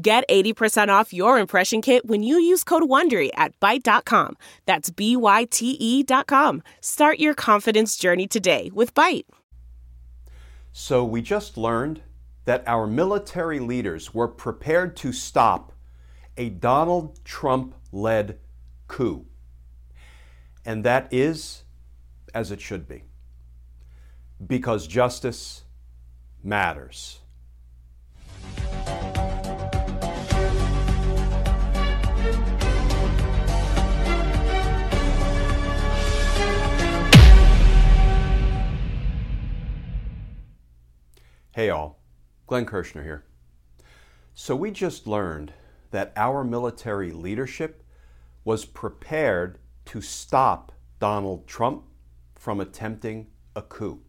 Get 80% off your impression kit when you use code WONDERY at Byte.com. That's B-Y-T-E dot com. Start your confidence journey today with Byte. So we just learned that our military leaders were prepared to stop a Donald Trump-led coup. And that is as it should be. Because justice matters. Hey all, Glenn Kirschner here. So we just learned that our military leadership was prepared to stop Donald Trump from attempting a coup.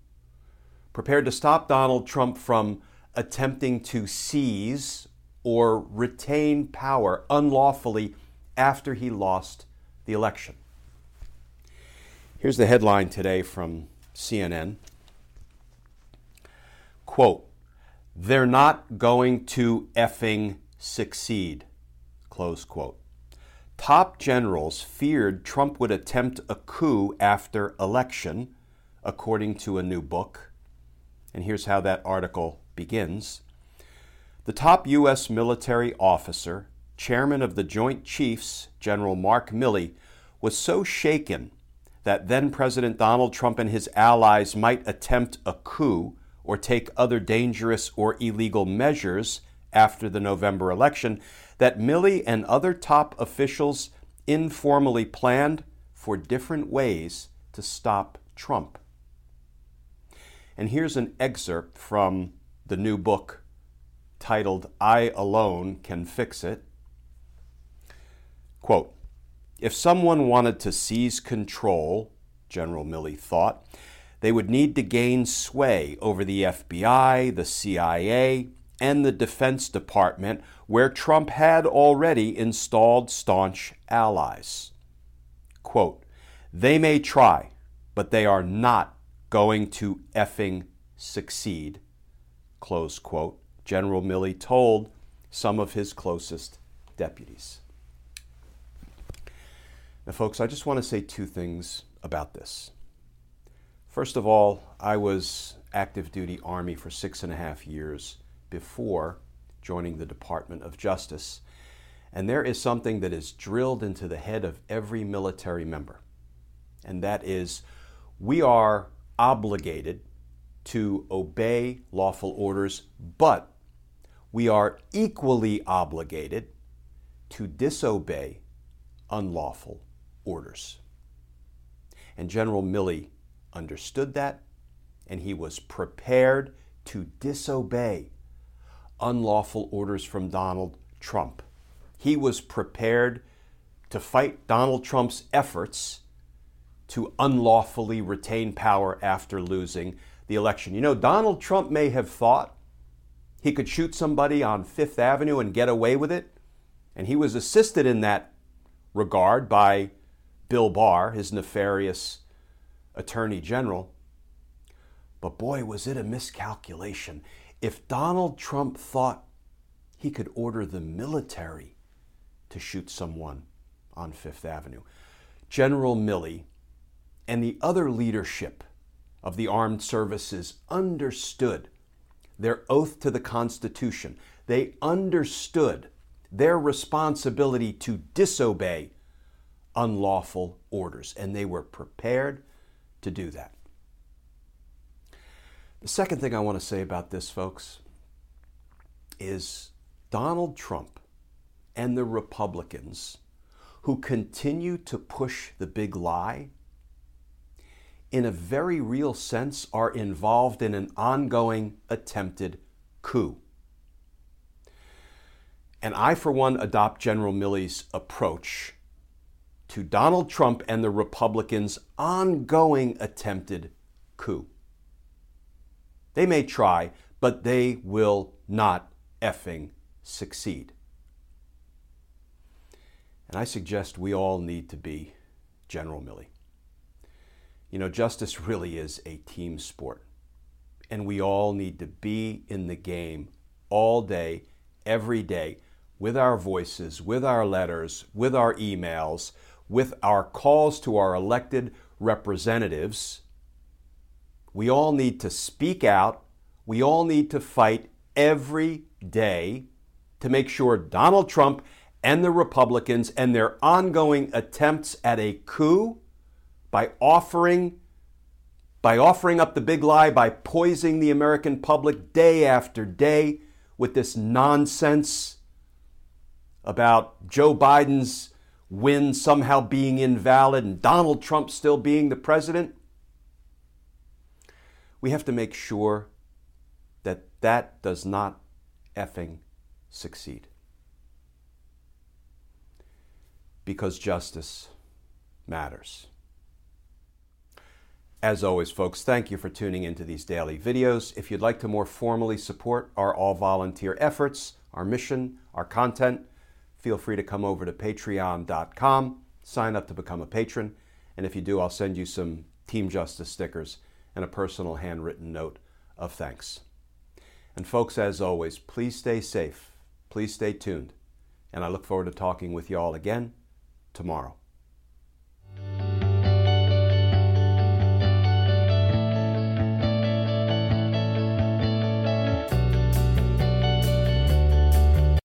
Prepared to stop Donald Trump from attempting to seize or retain power unlawfully after he lost the election. Here's the headline today from CNN quote, they're not going to effing succeed, close quote. Top generals feared Trump would attempt a coup after election, according to a new book. And here's how that article begins. The top U.S. military officer, chairman of the Joint Chiefs, General Mark Milley, was so shaken that then President Donald Trump and his allies might attempt a coup or take other dangerous or illegal measures after the November election that Milley and other top officials informally planned for different ways to stop Trump. And here's an excerpt from the new book titled I Alone Can Fix It. Quote If someone wanted to seize control, General Milley thought, they would need to gain sway over the FBI, the CIA, and the Defense Department, where Trump had already installed staunch allies. Quote, they may try, but they are not going to effing succeed, close quote, General Milley told some of his closest deputies. Now, folks, I just want to say two things about this. First of all, I was active duty Army for six and a half years before joining the Department of Justice. And there is something that is drilled into the head of every military member, and that is we are obligated to obey lawful orders, but we are equally obligated to disobey unlawful orders. And General Milley understood that, and he was prepared to disobey unlawful orders from Donald Trump. He was prepared to fight Donald Trump's efforts to unlawfully retain power after losing the election. You know, Donald Trump may have thought he could shoot somebody on Fifth Avenue and get away with it, and he was assisted in that regard by Bill Barr, his nefarious attorney general. But boy, was it a miscalculation. If Donald Trump thought he could order the military to shoot someone on Fifth Avenue, General Milley and the other leadership of the armed services understood their oath to the Constitution. They understood their responsibility to disobey unlawful orders, and they were prepared to do that. The second thing I want to say about this, folks, is Donald Trump and the Republicans who continue to push the big lie, in a very real sense, are involved in an ongoing attempted coup. And I, for one, adopt General Milley's approach to Donald Trump and the Republicans' ongoing attempted coup. They may try, but they will not effing succeed. And I suggest we all need to be General Milley. You know, justice really is a team sport. And we all need to be in the game all day, every day, with our voices, with our letters, with our emails, with our calls to our elected representatives. We all need to speak out. We all need to fight every day to make sure Donald Trump and the Republicans and their ongoing attempts at a coup by offering by offering up the big lie by poisoning the American public day after day with this nonsense about Joe Biden's win somehow being invalid and Donald Trump still being the president. We have to make sure that that does not effing succeed. Because justice matters. As always, folks, thank you for tuning into these daily videos. If you'd like to more formally support our all volunteer efforts, our mission, our content, feel free to come over to patreon.com, sign up to become a patron, and if you do, I'll send you some Team Justice stickers and a personal handwritten note of thanks. And folks, as always, please stay safe, please stay tuned, and I look forward to talking with you all again tomorrow.